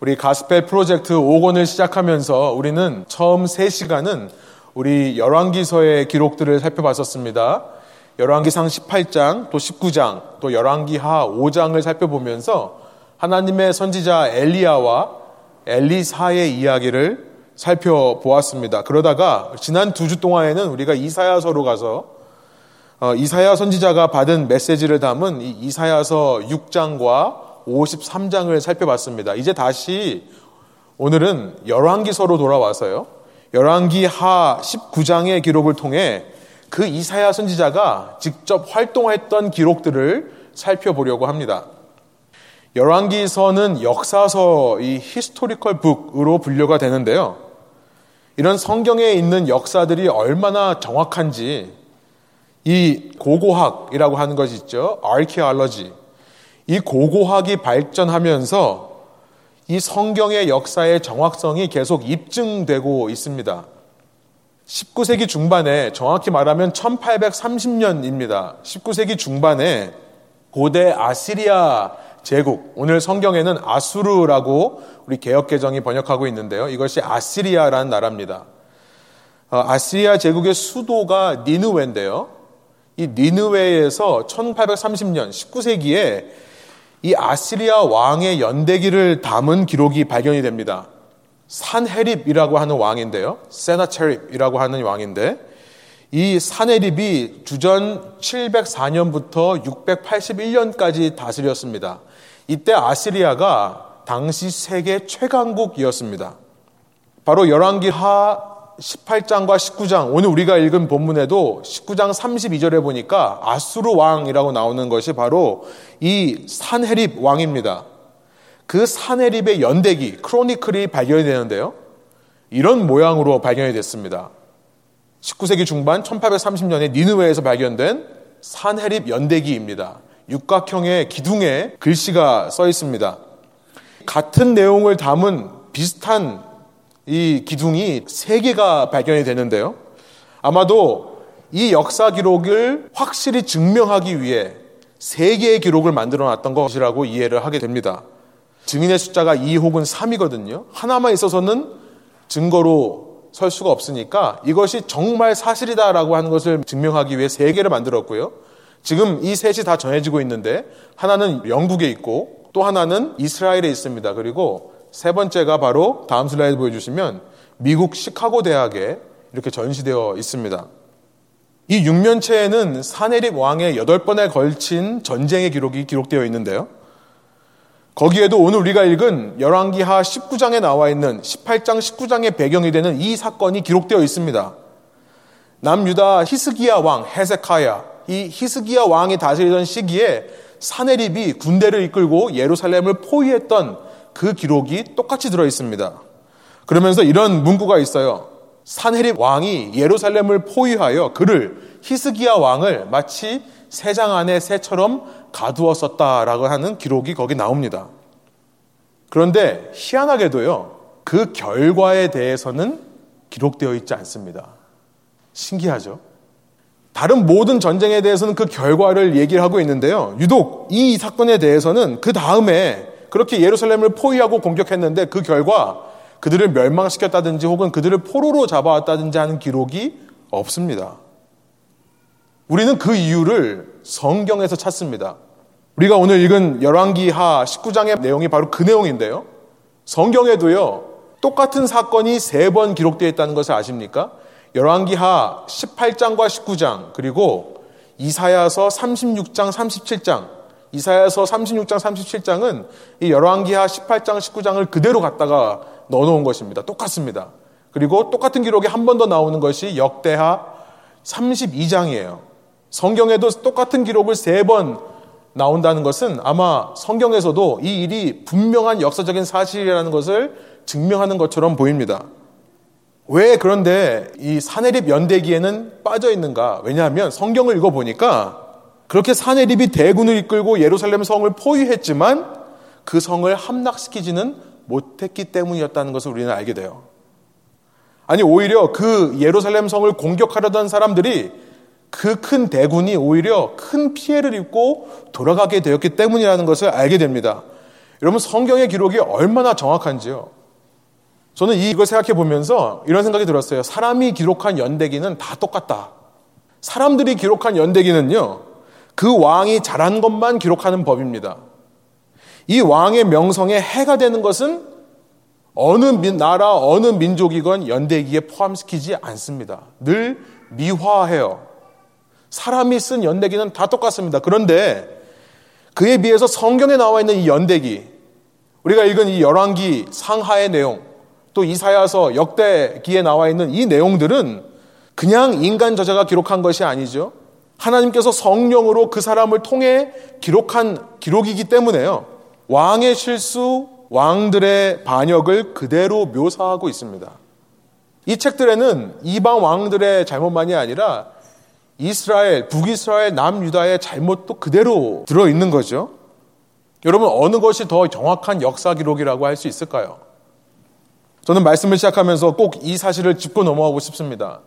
우리 가스펠 프로젝트 5권을 시작하면서 우리는 처음 3시간은 우리 열왕기서의 기록들을 살펴봤었습니다. 열왕기상 18장, 또 19장, 또 열왕기하 5장을 살펴보면서 하나님의 선지자 엘리야와 엘리사의 이야기를 살펴보았습니다. 그러다가 지난 두 주 동안에는 우리가 이사야서로 가서 어, 이사야 선지자가 받은 메시지를 담은 이 이사야서 6장과 53장을 살펴봤습니다. 이제 다시 오늘은 열왕기서로 돌아와서요. 열왕기 하 19장의 기록을 통해 그 이사야 선지자가 직접 활동했던 기록들을 살펴보려고 합니다. 열왕기서는 역사서 이 historical book으로 분류가 되는데요. 이런 성경에 있는 역사들이 얼마나 정확한지 이 고고학이라고 하는 것이 있죠. archaeology. 이 고고학이 발전하면서 이 성경의 역사의 정확성이 계속 입증되고 있습니다. 19세기 중반에 정확히 말하면 1830년입니다. 19세기 중반에 고대 아시리아 제국, 오늘 성경에는 아수르라고 우리 개혁개정이 번역하고 있는데요. 이것이 아시리아라는 나라입니다. 어, 아시리아 제국의 수도가 니느웨인데요. 이 니느웨에서 1830년 19세기에 이 아시리아 왕의 연대기를 담은 기록이 발견이 됩니다. 산헤립이라고 하는 왕인데요. 세나체립이라고 하는 왕인데 이 산헤립이 주전 704년부터 681년까지 다스렸습니다. 이때 아시리아가 당시 세계 최강국이었습니다. 바로 열왕기 하 18장과 19장, 오늘 우리가 읽은 본문에도 19장 32절에 보니까 아수르 왕이라고 나오는 것이 바로 이 산헤립 왕입니다. 그 산헤립의 연대기, 크로니클이 발견이 되는데요. 이런 모양으로 발견이 됐습니다. 19세기 중반 1830년에 니느웨에서 발견된 산헤립 연대기입니다. 육각형의 기둥에 글씨가 써 있습니다. 같은 내용을 담은 비슷한 이 기둥이 세 개가 발견이 되는데요. 아마도 이 역사 기록을 확실히 증명하기 위해 세 개의 기록을 만들어 놨던 것이라고 이해를 하게 됩니다. 증인의 숫자가 2 혹은 3이거든요. 하나만 있어서는 증거로 설 수가 없으니까 이것이 정말 사실이다라고 하는 것을 증명하기 위해 세 개를 만들었고요. 지금 이 셋이 다 전해지고 있는데 하나는 영국에 있고 또 하나는 이스라엘에 있습니다. 그리고 세 번째가 바로 다음 슬라이드 보여주시면 미국 시카고 대학에 이렇게 전시되어 있습니다. 이 육면체에는 사내립 왕의 여덟 번에 걸친 전쟁의 기록이 기록되어 있는데요. 거기에도 오늘 우리가 읽은 열왕기하 19장에 나와 있는 18장 19장의 배경이 되는 이 사건이 기록되어 있습니다. 남유다 히스기야 왕 헤세카야 이 히스기야 왕이 다스리던 시기에 사내립이 군대를 이끌고 예루살렘을 포위했던 그 기록이 똑같이 들어 있습니다. 그러면서 이런 문구가 있어요. 산헤립 왕이 예루살렘을 포위하여 그를 히스기야 왕을 마치 새장 안에 새처럼 가두었었다라고 하는 기록이 거기 나옵니다. 그런데 희한하게도요, 그 결과에 대해서는 기록되어 있지 않습니다. 신기하죠? 다른 모든 전쟁에 대해서는 그 결과를 얘기를 하고 있는데요. 유독 이 사건에 대해서는 그 다음에 그렇게 예루살렘을 포위하고 공격했는데 그 결과 그들을 멸망시켰다든지 혹은 그들을 포로로 잡아왔다든지 하는 기록이 없습니다. 우리는 그 이유를 성경에서 찾습니다. 우리가 오늘 읽은 열왕기하 19장의 내용이 바로 그 내용인데요. 성경에도요. 똑같은 사건이 세 번 기록되어 있다는 것을 아십니까? 열왕기하 18장과 19장 그리고 이사야서 36장 37장 이사야서 36장, 37장은 이 열왕기하 18장, 19장을 그대로 갖다가 넣어놓은 것입니다. 똑같습니다. 그리고 똑같은 기록이 한 번 더 나오는 것이 역대하 32장이에요. 성경에도 똑같은 기록을 세 번 나온다는 것은 아마 성경에서도 이 일이 분명한 역사적인 사실이라는 것을 증명하는 것처럼 보입니다. 왜 그런데 이 사내립 연대기에는 빠져 있는가? 왜냐하면 성경을 읽어보니까 그렇게 사내립이 대군을 이끌고 예루살렘 성을 포위했지만 그 성을 함락시키지는 못했기 때문이었다는 것을 우리는 알게 돼요. 아니, 오히려 그 예루살렘 성을 공격하려던 사람들이 그 큰 대군이 오히려 큰 피해를 입고 돌아가게 되었기 때문이라는 것을 알게 됩니다. 여러분 성경의 기록이 얼마나 정확한지요. 저는 이걸 생각해 보면서 이런 생각이 들었어요. 사람이 기록한 연대기는 다 똑같다. 사람들이 기록한 연대기는요. 그 왕이 잘한 것만 기록하는 법입니다. 이 왕의 명성에 해가 되는 것은 어느 나라, 어느 민족이건 연대기에 포함시키지 않습니다. 늘 미화해요. 사람이 쓴 연대기는 다 똑같습니다. 그런데 그에 비해서 성경에 나와 있는 이 연대기, 우리가 읽은 이 열왕기 상하의 내용, 또 이사야서 역대기에 나와 있는 이 내용들은 그냥 인간 저자가 기록한 것이 아니죠. 하나님께서 성령으로 그 사람을 통해 기록한 기록이기 때문에요. 왕의 실수, 왕들의 반역을 그대로 묘사하고 있습니다. 이 책들에는 이방 왕들의 잘못만이 아니라 이스라엘, 북이스라엘, 남유다의 잘못도 그대로 들어있는 거죠. 여러분, 어느 것이 더 정확한 역사 기록이라고 할 수 있을까요? 저는 말씀을 시작하면서 꼭 이 사실을 짚고 넘어가고 싶습니다.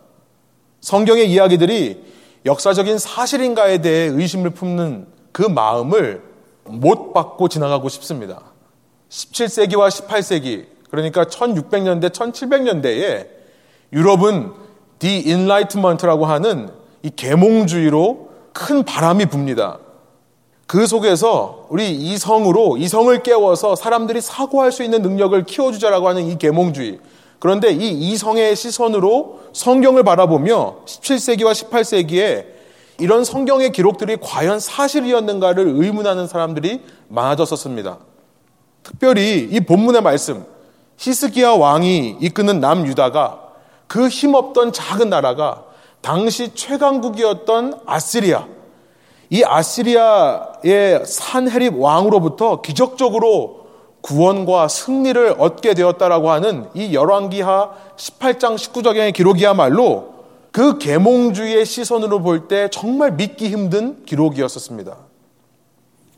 성경의 이야기들이 역사적인 사실인가에 대해 의심을 품는 그 마음을 못 받고 지나가고 싶습니다. 17세기와 18세기, 그러니까 1600년대, 1700년대에 유럽은 디 인라이트먼트라고 하는 이 계몽주의로 큰 바람이 붑니다. 그 속에서 우리 이성으로 이성을 깨워서 사람들이 사고할 수 있는 능력을 키워주자라고 하는 이 계몽주의. 그런데 이 이성의 시선으로 성경을 바라보며 17세기와 18세기에 이런 성경의 기록들이 과연 사실이었는가를 의문하는 사람들이 많아졌었습니다. 특별히 이 본문의 말씀, 히스기야 왕이 이끄는 남유다가 그 힘없던 작은 나라가 당시 최강국이었던 아시리아, 이 아시리아의 산헤립 왕으로부터 기적적으로 구원과 승리를 얻게 되었다라고 하는 이 열왕기하 18장 19장의 기록이야말로 그 계몽주의의 시선으로 볼 때 정말 믿기 힘든 기록이었었습니다.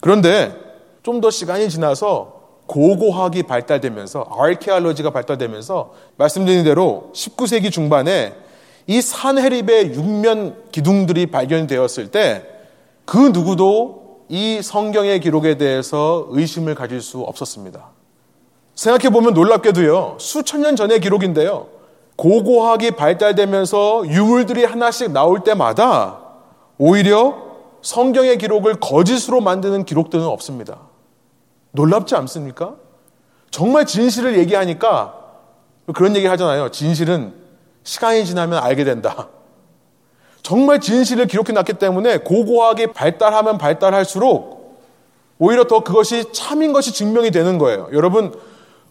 그런데 좀 더 시간이 지나서 고고학이 발달되면서 아르케알로지가 발달되면서 말씀드린 대로 19세기 중반에 이 산헤립의 육면 기둥들이 발견되었을 때 그 누구도 이 성경의 기록에 대해서 의심을 가질 수 없었습니다. 생각해 보면 놀랍게도요. 수천 년 전의 기록인데요. 고고학이 발달되면서 유물들이 하나씩 나올 때마다 오히려 성경의 기록을 거짓으로 만드는 기록들은 없습니다. 놀랍지 않습니까? 정말 진실을 얘기하니까 그런 얘기 하잖아요. 진실은 시간이 지나면 알게 된다. 정말 진실을 기록해 놨기 때문에 고고하게 발달하면 발달할수록 오히려 더 그것이 참인 것이 증명이 되는 거예요. 여러분,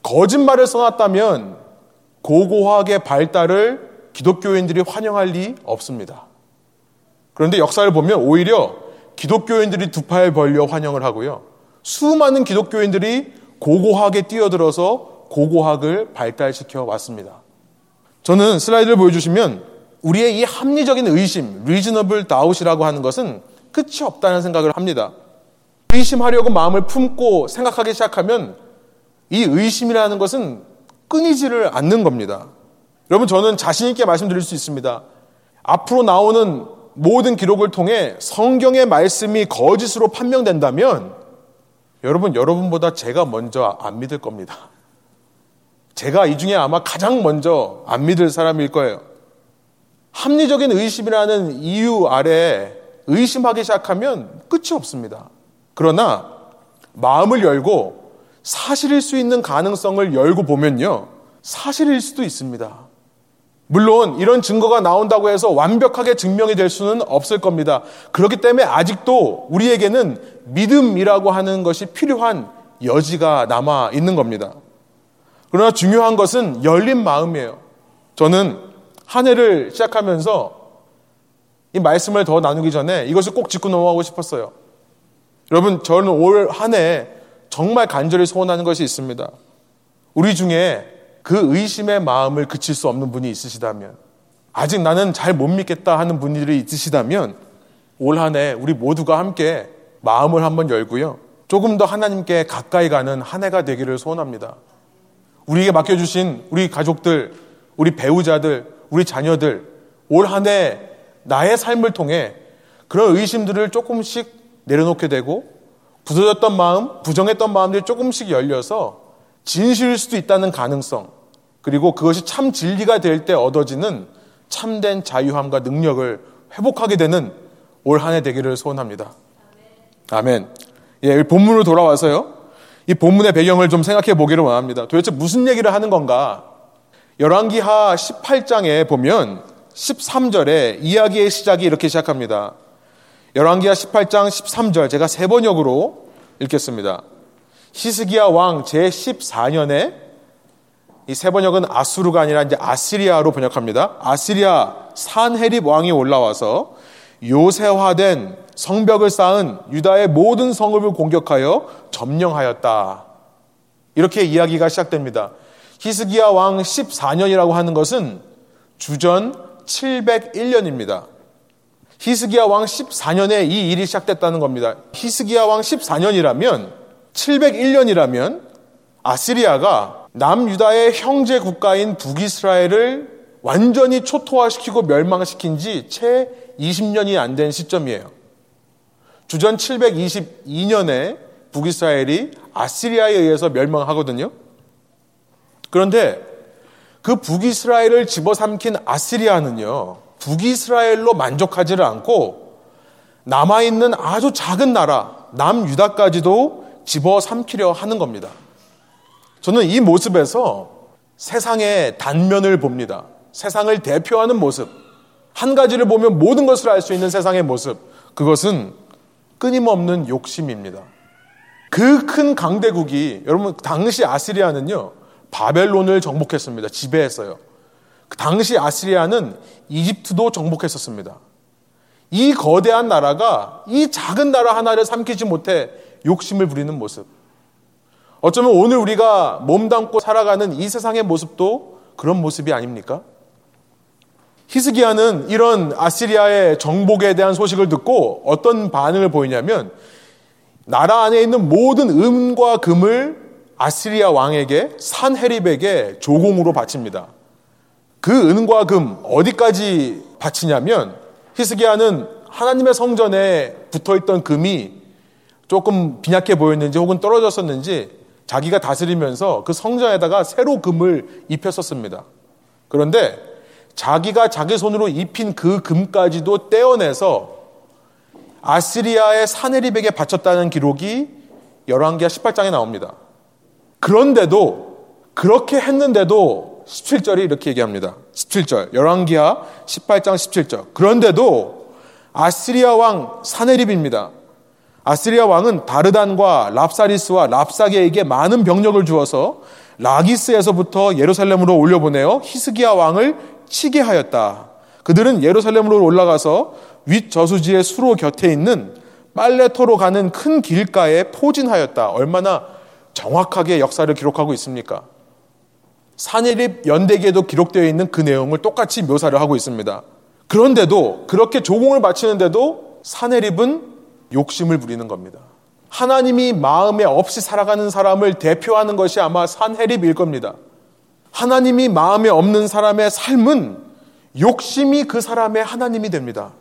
거짓말을 써놨다면 고고하게 발달을 기독교인들이 환영할 리 없습니다. 그런데 역사를 보면 오히려 기독교인들이 두 팔 벌려 환영을 하고요. 수많은 기독교인들이 고고학에 뛰어들어서 고고학을 발달시켜 왔습니다. 저는 슬라이드를 보여주시면 우리의 이 합리적인 의심, reasonable doubt이라고 하는 것은 끝이 없다는 생각을 합니다. 의심하려고 마음을 품고 생각하기 시작하면 이 의심이라는 것은 끊이지를 않는 겁니다. 여러분, 저는 자신있게 말씀드릴 수 있습니다. 앞으로 나오는 모든 기록을 통해 성경의 말씀이 거짓으로 판명된다면 여러분, 여러분보다 제가 먼저 안 믿을 겁니다. 제가 이 중에 아마 가장 먼저 안 믿을 사람일 거예요. 합리적인 의심이라는 이유 아래 의심하기 시작하면 끝이 없습니다. 그러나 마음을 열고 사실일 수 있는 가능성을 열고 보면요. 사실일 수도 있습니다. 물론 이런 증거가 나온다고 해서 완벽하게 증명이 될 수는 없을 겁니다. 그렇기 때문에 아직도 우리에게는 믿음이라고 하는 것이 필요한 여지가 남아 있는 겁니다. 그러나 중요한 것은 열린 마음이에요. 저는 한 해를 시작하면서 이 말씀을 더 나누기 전에 이것을 꼭 짚고 넘어가고 싶었어요. 여러분, 저는 올 한 해 정말 간절히 소원하는 것이 있습니다. 우리 중에 그 의심의 마음을 그칠 수 없는 분이 있으시다면, 아직 나는 잘 못 믿겠다 하는 분들이 있으시다면, 올 한 해 우리 모두가 함께 마음을 한번 열고요. 조금 더 하나님께 가까이 가는 한 해가 되기를 소원합니다. 우리에게 맡겨주신 우리 가족들, 우리 배우자들, 우리 자녀들, 올 한 해 나의 삶을 통해 그런 의심들을 조금씩 내려놓게 되고 부서졌던 마음, 부정했던 마음들이 조금씩 열려서 진실일 수도 있다는 가능성, 그리고 그것이 참 진리가 될 때 얻어지는 참된 자유함과 능력을 회복하게 되는 올 한 해 되기를 소원합니다. 아멘. 예, 본문으로 돌아와서요. 이 본문의 배경을 좀 생각해 보기를 원합니다. 도대체 무슨 얘기를 하는 건가? 열왕기하 18장에 보면 13절에 이야기의 시작이 이렇게 시작합니다. 열왕기하 18장 13절 제가 세 번역으로 읽겠습니다. 히스기야 왕 제14년에 이 세 번역은 아수르가 아니라 이제 아시리아로 번역합니다. 아시리아 산헤립 왕이 올라와서 요새화된 성벽을 쌓은 유다의 모든 성읍을 공격하여 점령하였다. 이렇게 이야기가 시작됩니다. 히스기야 왕 14년이라고 하는 것은 주전 701년입니다. 히스기야 왕 14년에 이 일이 시작됐다는 겁니다. 히스기야 왕 14년이라면 701년이라면 아시리아가 남유다의 형제 국가인 북이스라엘을 완전히 초토화시키고 멸망시킨 지 채 20년이 안 된 시점이에요. 주전 722년에 북이스라엘이 아시리아에 의해서 멸망하거든요. 그런데 그 북이스라엘을 집어삼킨 아시리아는요, 북이스라엘로 만족하지를 않고 남아있는 아주 작은 나라, 남유다까지도 집어삼키려 하는 겁니다. 저는 이 모습에서 세상의 단면을 봅니다. 세상을 대표하는 모습. 한 가지를 보면 모든 것을 알 수 있는 세상의 모습. 그것은 끊임없는 욕심입니다. 그 큰 강대국이, 여러분, 당시 아시리아는요, 바벨론을 정복했습니다. 지배했어요. 그 당시 아시리아는 이집트도 정복했었습니다. 이 거대한 나라가 이 작은 나라 하나를 삼키지 못해 욕심을 부리는 모습. 어쩌면 오늘 우리가 몸담고 살아가는 이 세상의 모습도 그런 모습이 아닙니까? 히스기야는 이런 아시리아의 정복에 대한 소식을 듣고 어떤 반응을 보이냐면 나라 안에 있는 모든 음과 금을 아시리아 왕에게 산헤립에게 조공으로 바칩니다. 그 은과 금 어디까지 바치냐면 히스기야는 하나님의 성전에 붙어 있던 금이 조금 빈약해 보였는지 혹은 떨어졌었는지 자기가 다스리면서 그 성전에다가 새로 금을 입혔었습니다. 그런데 자기가 자기 손으로 입힌 그 금까지도 떼어내서 아시리아의 사네립에게 바쳤다는 기록이 열왕기하 18장에 나옵니다. 그런데도 그렇게 했는데도 17절이 이렇게 얘기합니다. 17절 열왕기하 18장 17절 그런데도 아시리아 왕 사네립입니다. 아시리아 왕은 다르단과 랍사리스와 랍사게에게 많은 병력을 주어서 라기스에서부터 예루살렘으로 올려보내어 히스기야 왕을 치게 하였다. 그들은 예루살렘으로 올라가서 윗 저수지의 수로 곁에 있는 빨래터로 가는 큰 길가에 포진하였다. 얼마나 정확하게 역사를 기록하고 있습니까? 산해립 연대기에도 기록되어 있는 그 내용을 똑같이 묘사를 하고 있습니다. 그런데도 그렇게 조공을 바치는데도 산해립은 욕심을 부리는 겁니다. 하나님이 마음에 없이 살아가는 사람을 대표하는 것이 아마 산해립일 겁니다. 하나님이 마음에 없는 사람의 삶은 욕심이 그 사람의 하나님이 됩니다.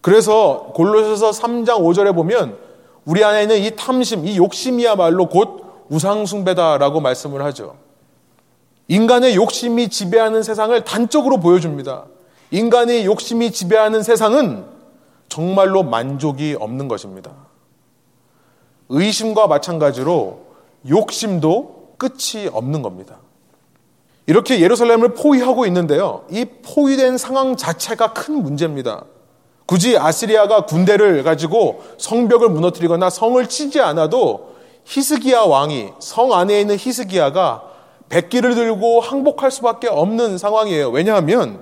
그래서 골로새서 3장 5절에 보면 우리 안에 있는 이 탐심, 이 욕심이야말로 곧 우상숭배다라고 말씀을 하죠. 인간의 욕심이 지배하는 세상을 단적으로 보여줍니다. 인간의 욕심이 지배하는 세상은 정말로 만족이 없는 것입니다. 의심과 마찬가지로 욕심도 끝이 없는 겁니다. 이렇게 예루살렘을 포위하고 있는데요. 이 포위된 상황 자체가 큰 문제입니다. 굳이 아시리아가 군대를 가지고 성벽을 무너뜨리거나 성을 치지 않아도 히스기야 왕이 성 안에 있는 히스기야가 백기를 들고 항복할 수밖에 없는 상황이에요. 왜냐하면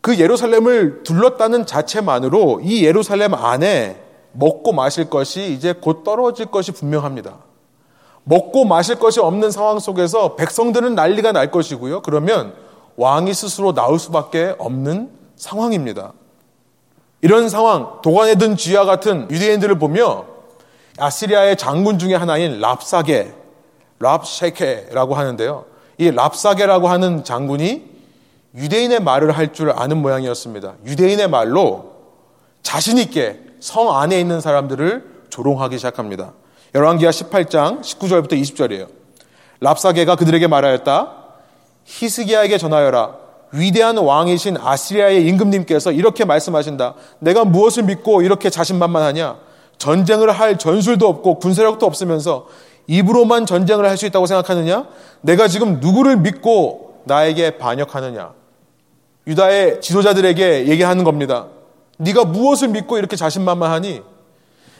그 예루살렘을 둘렀다는 자체만으로 이 예루살렘 안에 먹고 마실 것이 이제 곧 떨어질 것이 분명합니다. 먹고 마실 것이 없는 상황 속에서 백성들은 난리가 날 것이고요. 그러면 왕이 스스로 나올 수밖에 없는 상황입니다. 이런 상황, 도관에 든 쥐와 같은 유대인들을 보며 아시리아의 장군 중의 하나인 랍사게, 랍쉐케라고 하는데요. 이 랍사게라고 하는 장군이 유대인의 말을 할 줄 아는 모양이었습니다. 유대인의 말로 자신있게 성 안에 있는 사람들을 조롱하기 시작합니다. 열왕기하 18장 19절부터 20절이에요. 랍사게가 그들에게 말하였다. 히스기야에게 전하여라. 위대한 왕이신 아시리아의 임금님께서 이렇게 말씀하신다. 내가 무엇을 믿고 이렇게 자신만만하냐? 전쟁을 할 전술도 없고 군사력도 없으면서 입으로만 전쟁을 할 수 있다고 생각하느냐? 내가 지금 누구를 믿고 나에게 반역하느냐? 유다의 지도자들에게 얘기하는 겁니다. 네가 무엇을 믿고 이렇게 자신만만하니?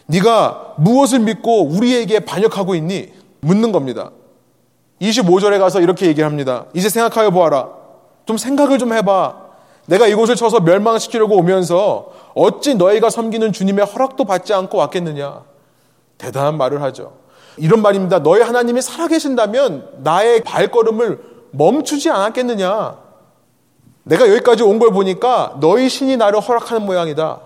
네가 무엇을 믿고 우리에게 반역하고 있니? 묻는 겁니다. 25절에 가서 이렇게 얘기합니다. 이제 생각하여 보아라. 좀 생각을 좀 해봐. 내가 이곳을 쳐서 멸망시키려고 오면서 어찌 너희가 섬기는 주님의 허락도 받지 않고 왔겠느냐. 대단한 말을 하죠. 이런 말입니다. 너희 하나님이 살아계신다면 나의 발걸음을 멈추지 않았겠느냐. 내가 여기까지 온 걸 보니까 너희 신이 나를 허락하는 모양이다.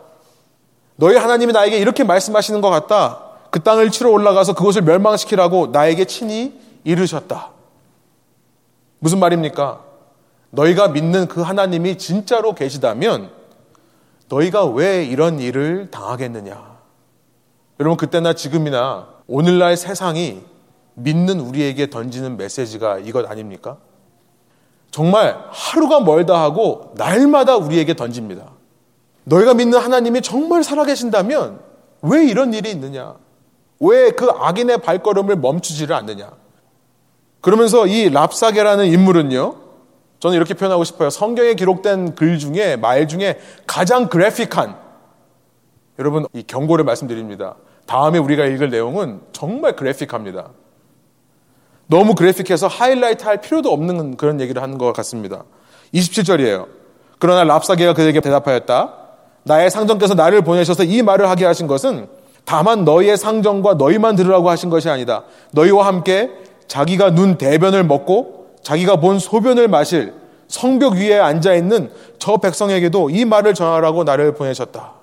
너희 하나님이 나에게 이렇게 말씀하시는 것 같다. 그 땅을 치러 올라가서 그것을 멸망시키라고 나에게 친히 이르셨다. 무슨 말입니까? 너희가 믿는 그 하나님이 진짜로 계시다면 너희가 왜 이런 일을 당하겠느냐? 여러분, 그때나 지금이나 오늘날 세상이 믿는 우리에게 던지는 메시지가 이것 아닙니까? 정말 하루가 멀다 하고 날마다 우리에게 던집니다. 너희가 믿는 하나님이 정말 살아계신다면 왜 이런 일이 있느냐? 왜 그 악인의 발걸음을 멈추지를 않느냐? 그러면서 이 랍사게라는 인물은요, 저는 이렇게 표현하고 싶어요. 성경에 기록된 글 중에, 말 중에 가장 그래픽한, 여러분, 이 경고를 말씀드립니다. 다음에 우리가 읽을 내용은 정말 그래픽합니다. 너무 그래픽해서 하이라이트 할 필요도 없는 그런 얘기를 하는 것 같습니다. 27절이에요. 그러나 랍사게가 그에게 대답하였다. 나의 상정께서 나를 보내셔서 이 말을 하게 하신 것은 다만 너희의 상정과 너희만 들으라고 하신 것이 아니다. 너희와 함께 자기가 눈 대변을 먹고 자기가 본 소변을 마실 성벽 위에 앉아 있는 저 백성에게도 이 말을 전하라고 나를 보내셨다.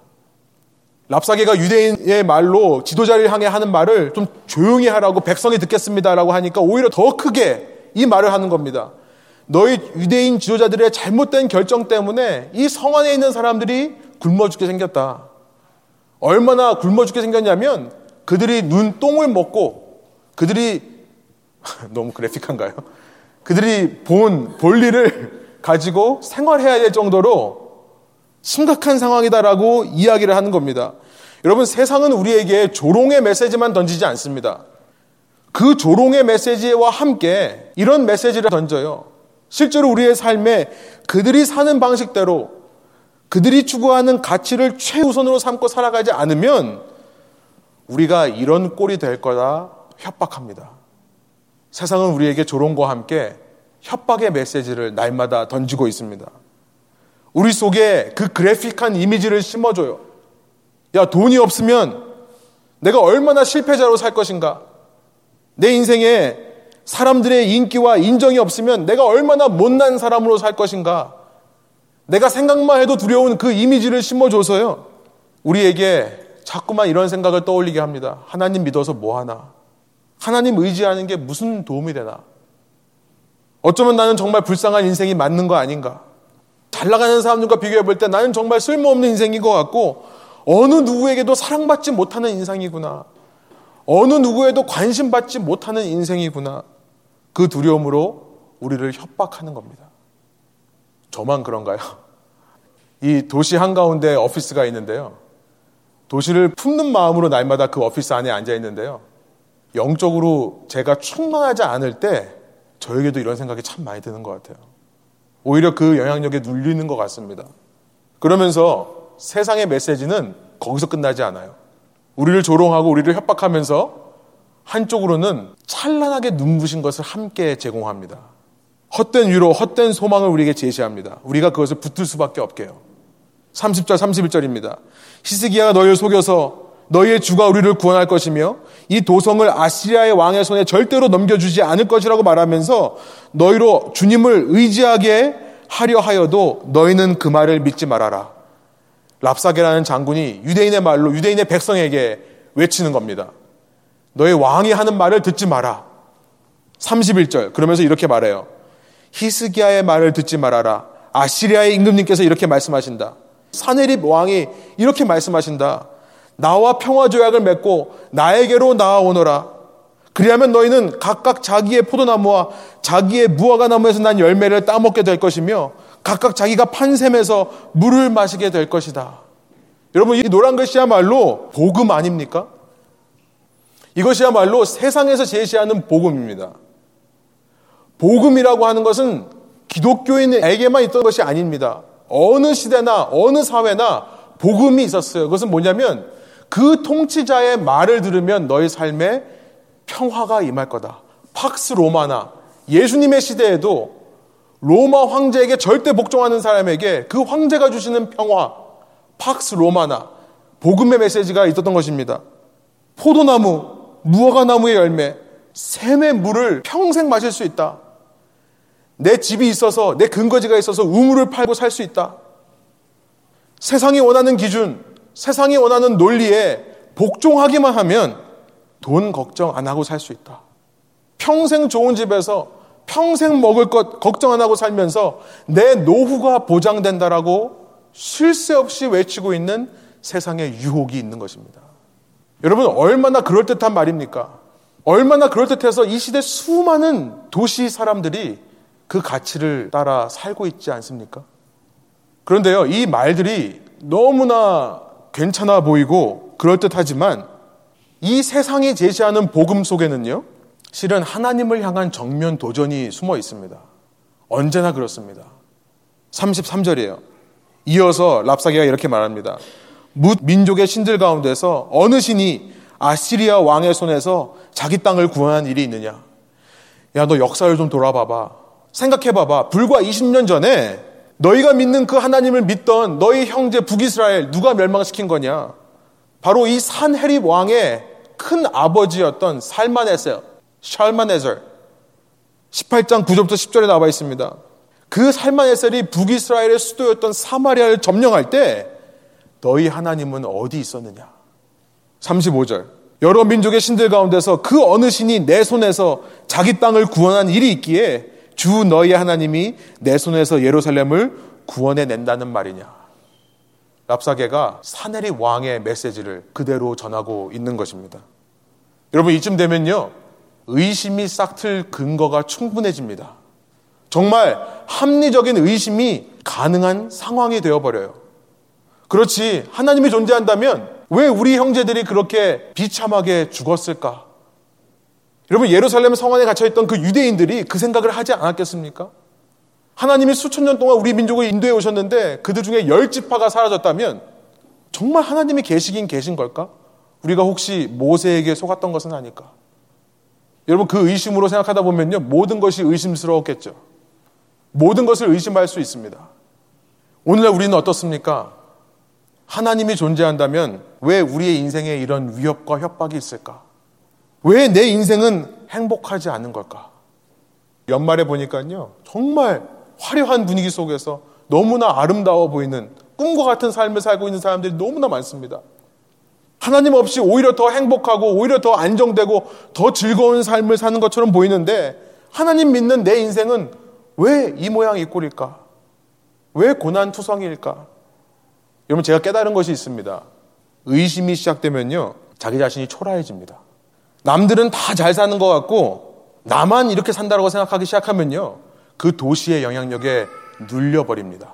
랍사게가 유대인의 말로 지도자를 향해 하는 말을 좀 조용히 하라고 백성이 듣겠습니다라고 하니까 오히려 더 크게 이 말을 하는 겁니다. 너희 유대인 지도자들의 잘못된 결정 때문에 이 성 안에 있는 사람들이 굶어 죽게 생겼다. 얼마나 굶어 죽게 생겼냐면 그들이 눈 똥을 먹고 그들이 너무 그래픽한가요? 그들이 본 볼일을 가지고 생활해야 될 정도로 심각한 상황이다라고 이야기를 하는 겁니다. 여러분, 세상은 우리에게 조롱의 메시지만 던지지 않습니다. 그 조롱의 메시지와 함께 이런 메시지를 던져요. 실제로 우리의 삶에 그들이 사는 방식대로 그들이 추구하는 가치를 최우선으로 삼고 살아가지 않으면 우리가 이런 꼴이 될 거다 협박합니다. 세상은 우리에게 조롱과 함께 협박의 메시지를 날마다 던지고 있습니다. 우리 속에 그 그래픽한 이미지를 심어줘요. 야, 돈이 없으면 내가 얼마나 실패자로 살 것인가? 내 인생에 사람들의 인기와 인정이 없으면 내가 얼마나 못난 사람으로 살 것인가? 내가 생각만 해도 두려운 그 이미지를 심어줘서요. 우리에게 자꾸만 이런 생각을 떠올리게 합니다. 하나님 믿어서 뭐 하나? 하나님 의지하는 게 무슨 도움이 되나? 어쩌면 나는 정말 불쌍한 인생이 맞는 거 아닌가? 잘 나가는 사람들과 비교해 볼 때 나는 정말 쓸모없는 인생인 것 같고 어느 누구에게도 사랑받지 못하는 인생이구나. 어느 누구에도 관심받지 못하는 인생이구나. 그 두려움으로 우리를 협박하는 겁니다. 저만 그런가요? 이 도시 한가운데 오피스가 있는데요. 도시를 품는 마음으로 날마다 그 오피스 안에 앉아 있는데요. 영적으로 제가 충만하지 않을 때 저에게도 이런 생각이 참 많이 드는 것 같아요. 오히려 그 영향력에 눌리는 것 같습니다. 그러면서 세상의 메시지는 거기서 끝나지 않아요. 우리를 조롱하고 우리를 협박하면서 한쪽으로는 찬란하게 눈부신 것을 함께 제공합니다. 헛된 위로, 헛된 소망을 우리에게 제시합니다. 우리가 그것을 붙들 수밖에 없게요. 30절, 31절입니다. 히스기야가 너희를 속여서 너희의 주가 우리를 구원할 것이며 이 도성을 아시리아의 왕의 손에 절대로 넘겨주지 않을 것이라고 말하면서 너희로 주님을 의지하게 하려 하여도 너희는 그 말을 믿지 말아라. 랍사게라는 장군이 유대인의 말로 유대인의 백성에게 외치는 겁니다. 너희 왕이 하는 말을 듣지 마라. 31절. 그러면서 이렇게 말해요. 히스기야의 말을 듣지 말아라. 아시리아의 임금님께서 이렇게 말씀하신다. 사네립 왕이 이렇게 말씀하신다. 나와 평화 조약을 맺고 나에게로 나아오너라. 그리하면 너희는 각각 자기의 포도나무와 자기의 무화과 나무에서 난 열매를 따먹게 될 것이며 각각 자기가 판샘에서 물을 마시게 될 것이다. 여러분 이 노란 글씨야말로 복음 아닙니까? 이것이야말로 세상에서 제시하는 복음입니다. 복음이라고 하는 것은 기독교인에게만 있던 것이 아닙니다. 어느 시대나 어느 사회나 복음이 있었어요. 그것은 뭐냐면 그 통치자의 말을 들으면 너희 삶에 평화가 임할 거다. 팍스 로마나 예수님의 시대에도 로마 황제에게 절대 복종하는 사람에게 그 황제가 주시는 평화, 팍스 로마나 복음의 메시지가 있었던 것입니다. 포도나무, 무화과 나무의 열매, 샘의 물을 평생 마실 수 있다. 내 집이 있어서 내 근거지가 있어서 우물을 팔고 살 수 있다. 세상이 원하는 기준, 세상이 원하는 논리에 복종하기만 하면 돈 걱정 안 하고 살 수 있다. 평생 좋은 집에서 평생 먹을 것 걱정 안 하고 살면서 내 노후가 보장된다라고 쉴 새 없이 외치고 있는 세상에 유혹이 있는 것입니다. 여러분, 얼마나 그럴듯한 말입니까? 얼마나 그럴듯해서 이 시대 수많은 도시 사람들이 그 가치를 따라 살고 있지 않습니까? 그런데요, 이 말들이 너무나 괜찮아 보이고 그럴듯하지만 이 세상이 제시하는 복음 속에는요, 실은 하나님을 향한 정면 도전이 숨어 있습니다. 언제나 그렇습니다. 33절이에요. 이어서 랍사기가 이렇게 말합니다. 뭇 민족의 신들 가운데서 어느 신이 아시리아 왕의 손에서 자기 땅을 구원한 일이 있느냐? 야, 너 역사를 좀 돌아봐봐. 생각해봐봐. 불과 20년 전에 너희가 믿는 그 하나님을 믿던 너희 형제 북이스라엘 누가 멸망시킨 거냐? 바로 이 산헤립 왕의 큰 아버지였던 살만에서 샬만에서 18장 9절부터 10절에 나와 있습니다. 그 살만에셀이 북이스라엘의 수도였던 사마리아를 점령할 때 너희 하나님은 어디 있었느냐? 35절. 여러 민족의 신들 가운데서 그 어느 신이 내 손에서 자기 땅을 구원한 일이 있기에 주 너희 하나님이 내 손에서 예루살렘을 구원해 낸다는 말이냐. 랍사계가 사내리 왕의 메시지를 그대로 전하고 있는 것입니다. 여러분 이쯤 되면요. 의심이 싹틀 근거가 충분해집니다. 정말 합리적인 의심이 가능한 상황이 되어버려요. 그렇지. 하나님이 존재한다면 왜 우리 형제들이 그렇게 비참하게 죽었을까? 여러분, 예루살렘 성 안에 갇혀 있던 그 유대인들이 그 생각을 하지 않았겠습니까? 하나님이 수천 년 동안 우리 민족을 인도해 오셨는데 그들 중에 열 지파가 사라졌다면 정말 하나님이 계시긴 계신 걸까? 우리가 혹시 모세에게 속았던 것은 아닐까? 여러분 그 의심으로 생각하다 보면요 모든 것이 의심스러웠겠죠. 모든 것을 의심할 수 있습니다. 오늘날 우리는 어떻습니까? 하나님이 존재한다면 왜 우리의 인생에 이런 위협과 협박이 있을까? 왜 내 인생은 행복하지 않은 걸까? 연말에 보니까요, 정말 화려한 분위기 속에서 너무나 아름다워 보이는 꿈과 같은 삶을 살고 있는 사람들이 너무나 많습니다. 하나님 없이 오히려 더 행복하고 오히려 더 안정되고 더 즐거운 삶을 사는 것처럼 보이는데 하나님 믿는 내 인생은 왜 이 모양 이 꼴일까? 왜 고난 투성일까? 여러분 제가 깨달은 것이 있습니다. 의심이 시작되면요. 자기 자신이 초라해집니다. 남들은 다 잘 사는 것 같고 나만 이렇게 산다고 생각하기 시작하면요. 그 도시의 영향력에 눌려버립니다.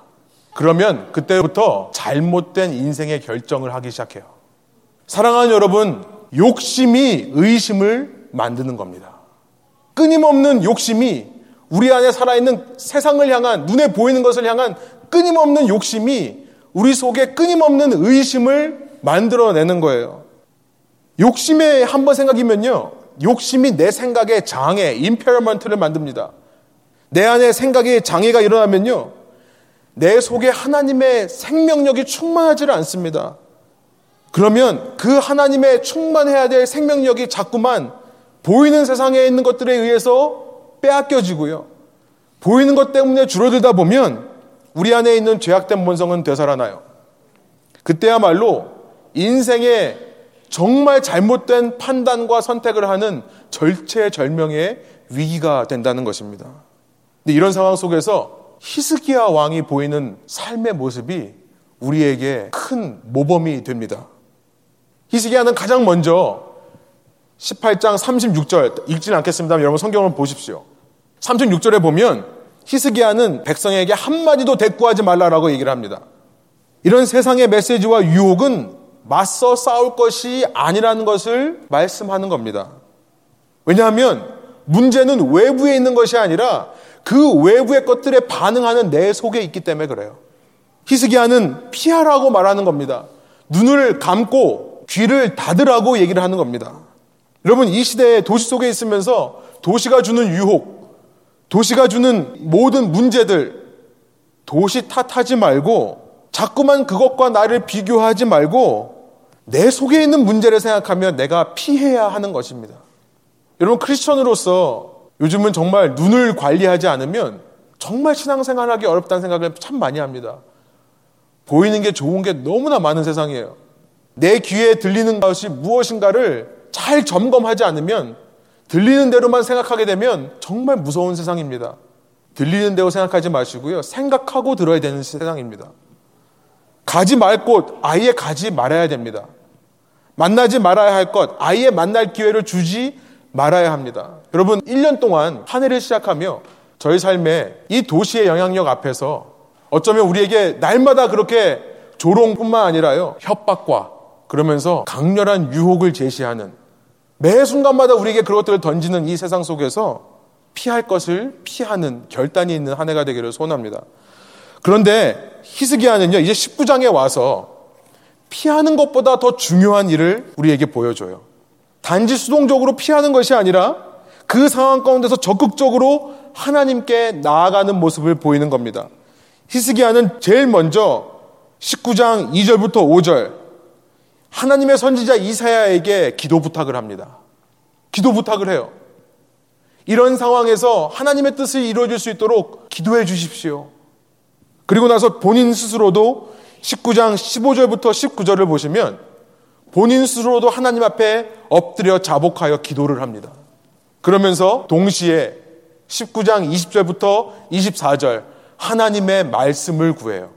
그러면 그때부터 잘못된 인생의 결정을 하기 시작해요. 사랑하는 여러분, 욕심이 의심을 만드는 겁니다. 끊임없는 욕심이 우리 안에 살아있는 세상을 향한, 눈에 보이는 것을 향한 끊임없는 욕심이 우리 속에 끊임없는 의심을 만들어내는 거예요. 욕심에 한 번 생각이면요. 욕심이 내 생각의 장애, 임페러먼트를 만듭니다. 내 안에 생각에 장애가 일어나면요. 내 속에 하나님의 생명력이 충만하지를 않습니다. 그러면 그 하나님의 충만해야 될 생명력이 자꾸만 보이는 세상에 있는 것들에 의해서 빼앗겨지고요. 보이는 것 때문에 줄어들다 보면 우리 안에 있는 죄악된 본성은 되살아나요. 그때야말로 인생의 정말 잘못된 판단과 선택을 하는 절체절명의 위기가 된다는 것입니다. 근데 이런 상황 속에서 히스기야 왕이 보이는 삶의 모습이 우리에게 큰 모범이 됩니다. 히스기야는 가장 먼저 18장 36절 읽지는 않겠습니다. 여러분 성경을 보십시오. 36절에 보면 히스기야는 백성에게 한마디도 대꾸하지 말라라고 얘기를 합니다. 이런 세상의 메시지와 유혹은 맞서 싸울 것이 아니라는 것을 말씀하는 겁니다. 왜냐하면 문제는 외부에 있는 것이 아니라 그 외부의 것들에 반응하는 내 속에 있기 때문에 그래요. 히스기야는 피하라고 말하는 겁니다. 눈을 감고 귀를 닫으라고 얘기를 하는 겁니다. 여러분 이 시대에 도시 속에 있으면서 도시가 주는 유혹, 도시가 주는 모든 문제들 도시 탓하지 말고 자꾸만 그것과 나를 비교하지 말고 내 속에 있는 문제를 생각하며 내가 피해야 하는 것입니다. 여러분 크리스천으로서 요즘은 정말 눈을 관리하지 않으면 정말 신앙생활하기 어렵다는 생각을 참 많이 합니다. 보이는 게 좋은 게 너무나 많은 세상이에요. 내 귀에 들리는 것이 무엇인가를 잘 점검하지 않으면 들리는 대로만 생각하게 되면 정말 무서운 세상입니다. 들리는 대로 생각하지 마시고요. 생각하고 들어야 되는 세상입니다. 가지 말 곳 아예 가지 말아야 됩니다. 만나지 말아야 할 것 아예 만날 기회를 주지 말아야 합니다. 여러분 1년 동안 한 해를 시작하며 저희 삶에 이 도시의 영향력 앞에서 어쩌면 우리에게 날마다 그렇게 조롱뿐만 아니라요 협박과 그러면서 강렬한 유혹을 제시하는 매 순간마다 우리에게 그것들을 던지는 이 세상 속에서 피할 것을 피하는 결단이 있는 한 해가 되기를 소원합니다. 그런데 히스기야는요 이제 19장에 와서 피하는 것보다 더 중요한 일을 우리에게 보여줘요. 단지 수동적으로 피하는 것이 아니라 그 상황 가운데서 적극적으로 하나님께 나아가는 모습을 보이는 겁니다. 히스기야는 제일 먼저 19장 2절부터 5절 하나님의 선지자 이사야에게 기도 부탁을 합니다. 기도 부탁을 해요. 이런 상황에서 하나님의 뜻이 이루어질 수 있도록 기도해 주십시오. 그리고 나서 본인 스스로도 19장 15절부터 19절을 보시면 본인 스스로도 하나님 앞에 엎드려 자복하여 기도를 합니다. 그러면서 동시에 19장 20절부터 24절 하나님의 말씀을 구해요.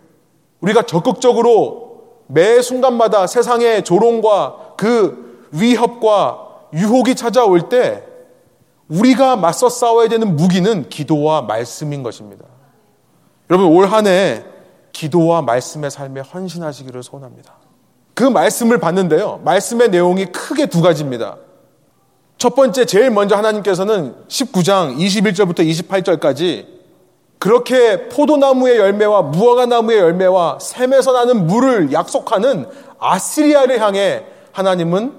우리가 적극적으로 매 순간마다 세상의 조롱과 그 위협과 유혹이 찾아올 때 우리가 맞서 싸워야 되는 무기는 기도와 말씀인 것입니다. 여러분 올 한 해 기도와 말씀의 삶에 헌신하시기를 소원합니다. 그 말씀을 봤는데요. 말씀의 내용이 크게 두 가지입니다. 첫 번째 제일 먼저 하나님께서는 19장 21절부터 28절까지 그렇게 포도나무의 열매와 무화과나무의 열매와 샘에서 나는 물을 약속하는 아시리아를 향해 하나님은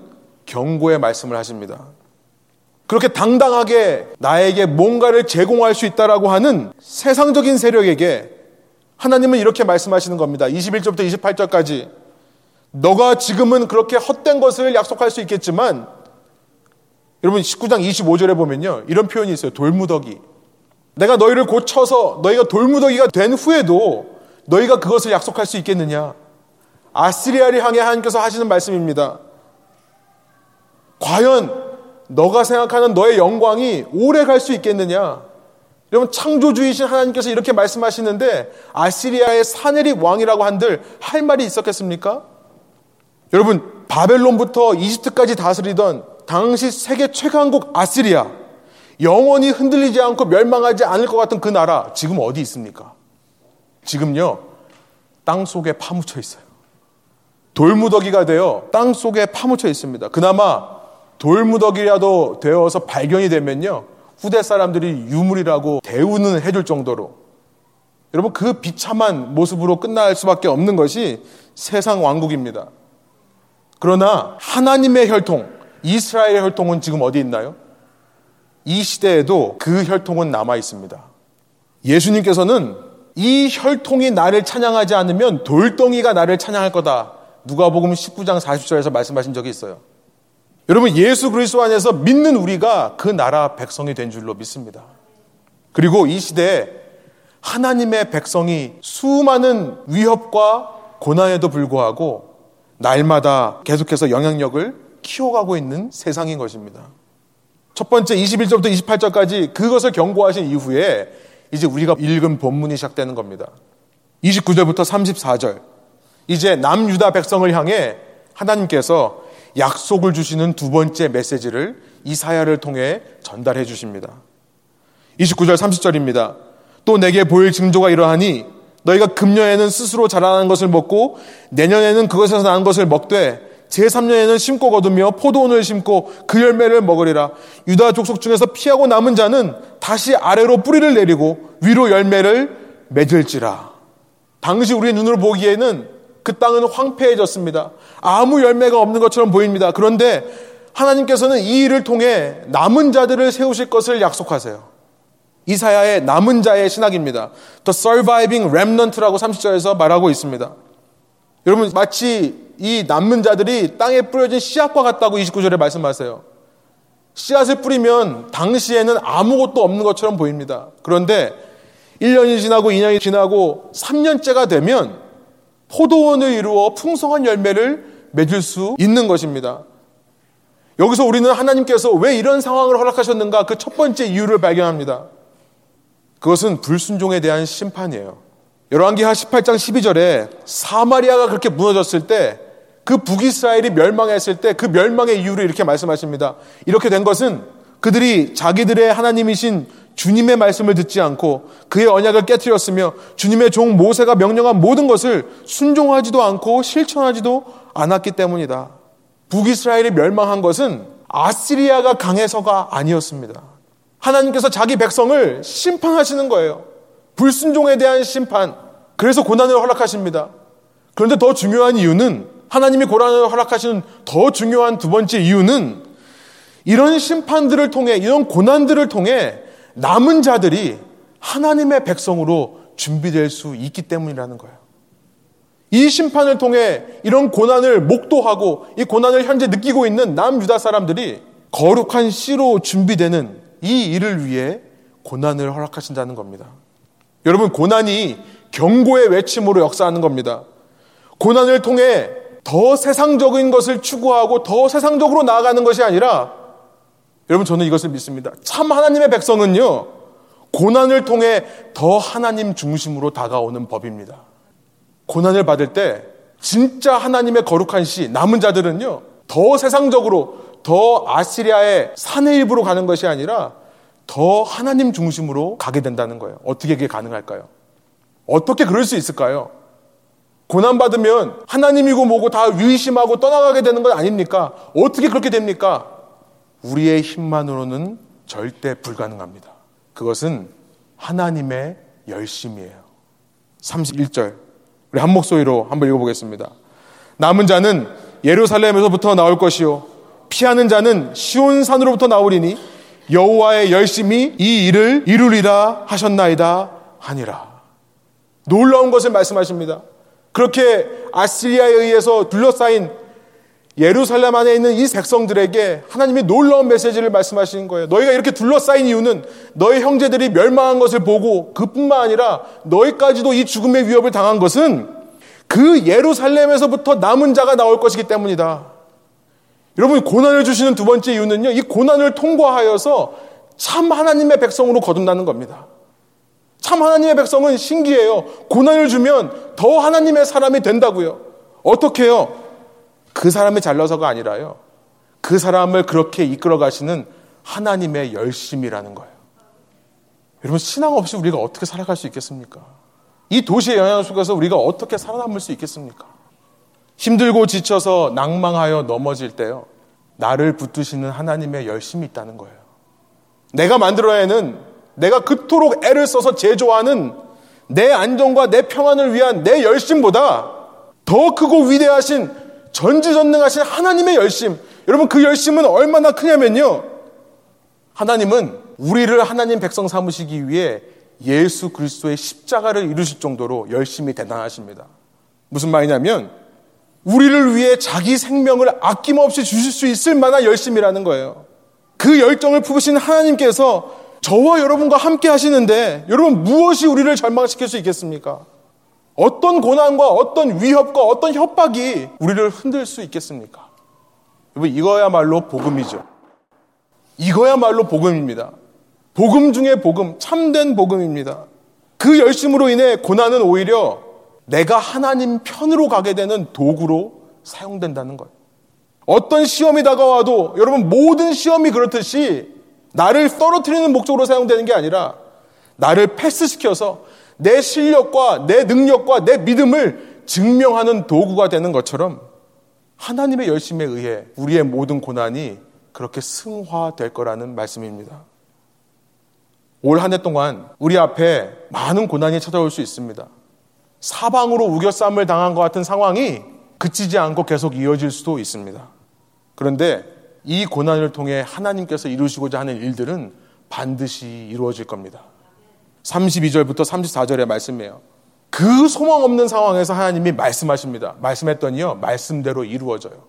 경고의 말씀을 하십니다. 그렇게 당당하게 나에게 뭔가를 제공할 수 있다라고 하는 세상적인 세력에게 하나님은 이렇게 말씀하시는 겁니다. 21절부터 28절까지 너가 지금은 그렇게 헛된 것을 약속할 수 있겠지만 여러분 19장 25절에 보면요. 이런 표현이 있어요. 돌무더기. 내가 너희를 고쳐서 너희가 돌무더기가 된 후에도 너희가 그것을 약속할 수 있겠느냐? 아시리아를 향해 하나님께서 하시는 말씀입니다. 과연 너가 생각하는 너의 영광이 오래 갈 수 있겠느냐? 여러분 창조주이신 하나님께서 이렇게 말씀하시는데 아시리아의 사네립 왕이라고 한들 할 말이 있었겠습니까? 여러분 바벨론부터 이집트까지 다스리던 당시 세계 최강국 아시리아 영원히 흔들리지 않고 멸망하지 않을 것 같은 그 나라 지금 어디 있습니까? 지금요 땅 속에 파묻혀 있어요. 돌무더기가 되어 땅 속에 파묻혀 있습니다. 그나마 돌무더기라도 되어서 발견이 되면요 후대 사람들이 유물이라고 대우는 해줄 정도로 여러분 그 비참한 모습으로 끝날 수밖에 없는 것이 세상 왕국입니다. 그러나 하나님의 혈통, 이스라엘의 혈통은 지금 어디 있나요? 이 시대에도 그 혈통은 남아 있습니다. 예수님께서는 이 혈통이 나를 찬양하지 않으면 돌덩이가 나를 찬양할 거다. 누가복음 19장 40절에서 말씀하신 적이 있어요. 여러분 예수 그리스도 안에서 믿는 우리가 그 나라 백성이 된 줄로 믿습니다. 그리고 이 시대에 하나님의 백성이 수많은 위협과 고난에도 불구하고 날마다 계속해서 영향력을 키워가고 있는 세상인 것입니다. 첫 번째 21절부터 28절까지 그것을 경고하신 이후에 이제 우리가 읽은 본문이 시작되는 겁니다. 29절부터 34절. 이제 남유다 백성을 향해 하나님께서 약속을 주시는 두 번째 메시지를 이사야를 통해 전달해 주십니다. 29절 30절입니다. 또 내게 보일 징조가 이러하니 너희가 금년에는 스스로 자라나는 것을 먹고 내년에는 그것에서 나는 것을 먹되 제3년에는 심고 거두며 포도원을 심고 그 열매를 먹으리라. 유다 족속 중에서 피하고 남은 자는 다시 아래로 뿌리를 내리고 위로 열매를 맺을지라. 당시 우리의 눈으로 보기에는 그 땅은 황폐해졌습니다. 아무 열매가 없는 것처럼 보입니다. 그런데 하나님께서는 이 일을 통해 남은 자들을 세우실 것을 약속하세요. 이사야의 남은 자의 신학입니다. The Surviving Remnant라고 30절에서 말하고 있습니다. 여러분 마치 이 남은 자들이 땅에 뿌려진 씨앗과 같다고 29절에 말씀하세요. 씨앗을 뿌리면 당시에는 아무것도 없는 것처럼 보입니다. 그런데 1년이 지나고 2년이 지나고 3년째가 되면 포도원을 이루어 풍성한 열매를 맺을 수 있는 것입니다. 여기서 우리는 하나님께서 왜 이런 상황을 허락하셨는가 그 첫 번째 이유를 발견합니다. 그것은 불순종에 대한 심판이에요. 열왕기하 18장 12절에 사마리아가 그렇게 무너졌을 때 그 북이스라엘이 멸망했을 때 그 멸망의 이유를 이렇게 말씀하십니다. 이렇게 된 것은 그들이 자기들의 하나님이신 주님의 말씀을 듣지 않고 그의 언약을 깨뜨렸으며 주님의 종 모세가 명령한 모든 것을 순종하지도 않고 실천하지도 않았기 때문이다. 북이스라엘이 멸망한 것은 아시리아가 강해서가 아니었습니다. 하나님께서 자기 백성을 심판하시는 거예요. 불순종에 대한 심판. 그래서 고난을 허락하십니다. 그런데 더 중요한 이유는 하나님이 고난을 허락하시는 더 중요한 두 번째 이유는 이런 심판들을 통해 이런 고난들을 통해 남은 자들이 하나님의 백성으로 준비될 수 있기 때문이라는 거예요. 이 심판을 통해 이런 고난을 목도하고 이 고난을 현재 느끼고 있는 남유다 사람들이 거룩한 씨로 준비되는 이 일을 위해 고난을 허락하신다는 겁니다. 여러분, 고난이 경고의 외침으로 역사하는 겁니다. 고난을 통해 더 세상적인 것을 추구하고 더 세상적으로 나아가는 것이 아니라 여러분, 저는 이것을 믿습니다. 참 하나님의 백성은요, 고난을 통해 더 하나님 중심으로 다가오는 법입니다. 고난을 받을 때 진짜 하나님의 거룩한 시, 남은 자들은요, 더 세상적으로, 더 아시리아의 산의 일부로 가는 것이 아니라 더 하나님 중심으로 가게 된다는 거예요. 어떻게 그게 가능할까요? 어떻게 그럴 수 있을까요? 고난받으면 하나님이고 뭐고 다 위심하고 떠나가게 되는 건 아닙니까? 어떻게 그렇게 됩니까? 우리의 힘만으로는 절대 불가능합니다. 그것은 하나님의 열심이에요. 31절. 우리 한 목소리로 한번 읽어보겠습니다. 남은 자는 예루살렘에서부터 나올 것이요. 피하는 자는 시온산으로부터 나오리니 여호와의 열심히 이 일을 이루리라 하셨나이다 하니라. 놀라운 것을 말씀하십니다. 그렇게 아시리아에 의해서 둘러싸인 예루살렘 안에 있는 이 백성들에게 하나님이 놀라운 메시지를 말씀하시는 거예요. 너희가 이렇게 둘러싸인 이유는 너희 형제들이 멸망한 것을 보고 그뿐만 아니라 너희까지도 이 죽음의 위협을 당한 것은 그 예루살렘에서부터 남은 자가 나올 것이기 때문이다. 여러분 고난을 주시는 두 번째 이유는요. 이 고난을 통과하여서 참 하나님의 백성으로 거듭나는 겁니다. 참 하나님의 백성은 신기해요. 고난을 주면 더 하나님의 사람이 된다고요. 어떻게 해요? 그 사람이 잘나서가 아니라요. 그 사람을 그렇게 이끌어 가시는 하나님의 열심이라는 거예요. 여러분, 신앙 없이 우리가 어떻게 살아갈 수 있겠습니까? 이 도시의 영향 속에서 우리가 어떻게 살아남을 수 있겠습니까? 힘들고 지쳐서 낭망하여 넘어질 때요. 나를 붙드시는 하나님의 열심이 있다는 거예요. 내가 만들어야는 내가 그토록 애를 써서 제조하는 내 안정과 내 평안을 위한 내 열심보다 더 크고 위대하신 전지전능하신 하나님의 열심. 여러분 그 열심은 얼마나 크냐면요. 하나님은 우리를 하나님 백성 삼으시기 위해 예수 그리스도의 십자가를 이루실 정도로 열심히 대단하십니다. 무슨 말이냐면 우리를 위해 자기 생명을 아낌없이 주실 수 있을 만한 열심이라는 거예요. 그 열정을 품으신 하나님께서 저와 여러분과 함께 하시는데 여러분 무엇이 우리를 절망시킬 수 있겠습니까? 어떤 고난과 어떤 위협과 어떤 협박이 우리를 흔들 수 있겠습니까? 여러분 이거야말로 복음이죠. 이거야말로 복음입니다. 복음 중에 복음, 참된 복음입니다. 그 열심으로 인해 고난은 오히려 내가 하나님 편으로 가게 되는 도구로 사용된다는 거예요. 어떤 시험이 다가와도 여러분 모든 시험이 그렇듯이 나를 떨어뜨리는 목적으로 사용되는 게 아니라 나를 패스시켜서 내 실력과 내 능력과 내 믿음을 증명하는 도구가 되는 것처럼 하나님의 열심에 의해 우리의 모든 고난이 그렇게 승화될 거라는 말씀입니다. 올 한 해 동안 우리 앞에 많은 고난이 찾아올 수 있습니다. 사방으로 우겨쌈을 당한 것 같은 상황이 그치지 않고 계속 이어질 수도 있습니다. 그런데 이 고난을 통해 하나님께서 이루시고자 하는 일들은 반드시 이루어질 겁니다. 32절부터 34절의 말씀이에요. 그 소망 없는 상황에서 하나님이 말씀하십니다. 말씀했더니요, 말씀대로 이루어져요.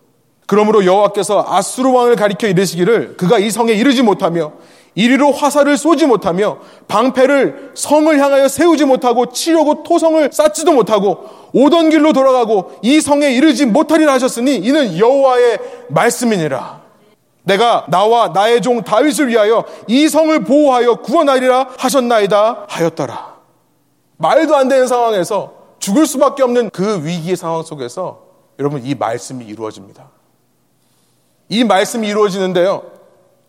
그러므로 여호와께서 아수르 왕을 가리켜 이르시기를 그가 이 성에 이르지 못하며 이리로 화살을 쏘지 못하며 방패를 성을 향하여 세우지 못하고 치려고 토성을 쌓지도 못하고 오던 길로 돌아가고 이 성에 이르지 못하리라 하셨으니 이는 여호와의 말씀이니라. 내가 나와 나의 종 다윗을 위하여 이 성을 보호하여 구원하리라 하셨나이다 하였더라. 말도 안 되는 상황에서 죽을 수밖에 없는 그 위기의 상황 속에서 여러분 이 말씀이 이루어집니다. 이 말씀이 이루어지는데요.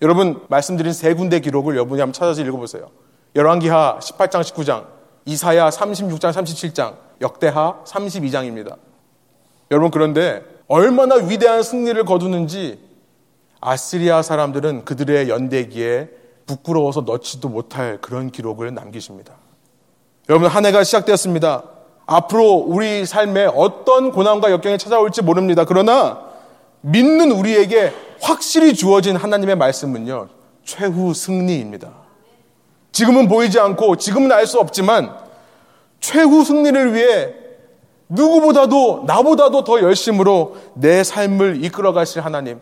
여러분 말씀드린 세 군데 기록을 여러분이 한번 찾아서 읽어보세요. 열왕기하 18장 19장, 이사야 36장 37장, 역대하 32장입니다. 여러분 그런데 얼마나 위대한 승리를 거두는지 아시리아 사람들은 그들의 연대기에 부끄러워서 넣지도 못할 그런 기록을 남기십니다. 여러분 한 해가 시작되었습니다. 앞으로 우리 삶에 어떤 고난과 역경이 찾아올지 모릅니다. 그러나 믿는 우리에게 확실히 주어진 하나님의 말씀은요, 최후 승리입니다. 지금은 보이지 않고 지금은 알 수 없지만 최후 승리를 위해 누구보다도 나보다도 더 열심으로 내 삶을 이끌어 가실 하나님.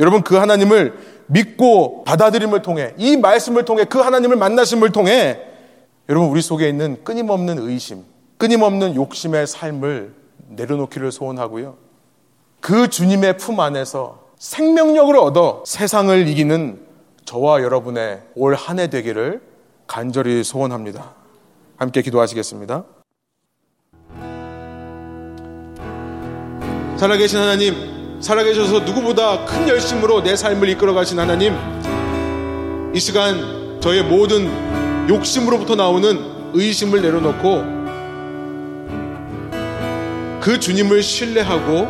여러분 그 하나님을 믿고 받아들임을 통해 이 말씀을 통해 그 하나님을 만나심을 통해 여러분 우리 속에 있는 끊임없는 의심, 끊임없는 욕심의 삶을 내려놓기를 소원하고요. 그 주님의 품 안에서 생명력을 얻어 세상을 이기는 저와 여러분의 올 한 해 되기를 간절히 소원합니다. 함께 기도하시겠습니다. 살아계신 하나님, 살아계셔서 누구보다 큰 열심으로 내 삶을 이끌어 가신 하나님, 이 시간 저의 모든 욕심으로부터 나오는 의심을 내려놓고 그 주님을 신뢰하고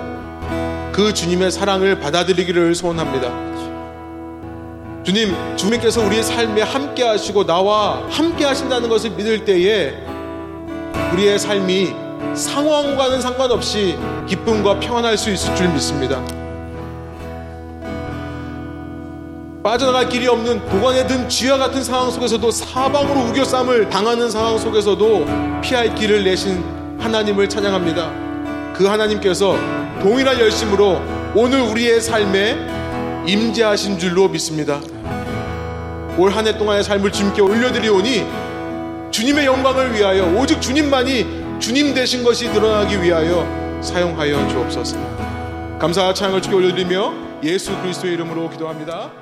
그 주님의 사랑을 받아들이기를 소원합니다. 주님, 주님께서 우리의 삶에 함께 하시고 나와 함께 하신다는 것을 믿을 때에 우리의 삶이 상황과는 상관없이 기쁨과 평안할 수 있을 줄 믿습니다. 빠져나갈 길이 없는 도관에 든 쥐와 같은 상황 속에서도 사방으로 우겨쌈을 당하는 상황 속에서도 피할 길을 내신 하나님을 찬양합니다. 그 하나님께서 동일한 열심으로 오늘 우리의 삶에 임재하신 줄로 믿습니다. 올 한 해 동안의 삶을 주님께 올려드리오니 주님의 영광을 위하여 오직 주님만이 주님 되신 것이 드러나기 위하여 사용하여 주옵소서. 감사와 찬양을 주께 올려드리며 예수 그리스도의 이름으로 기도합니다.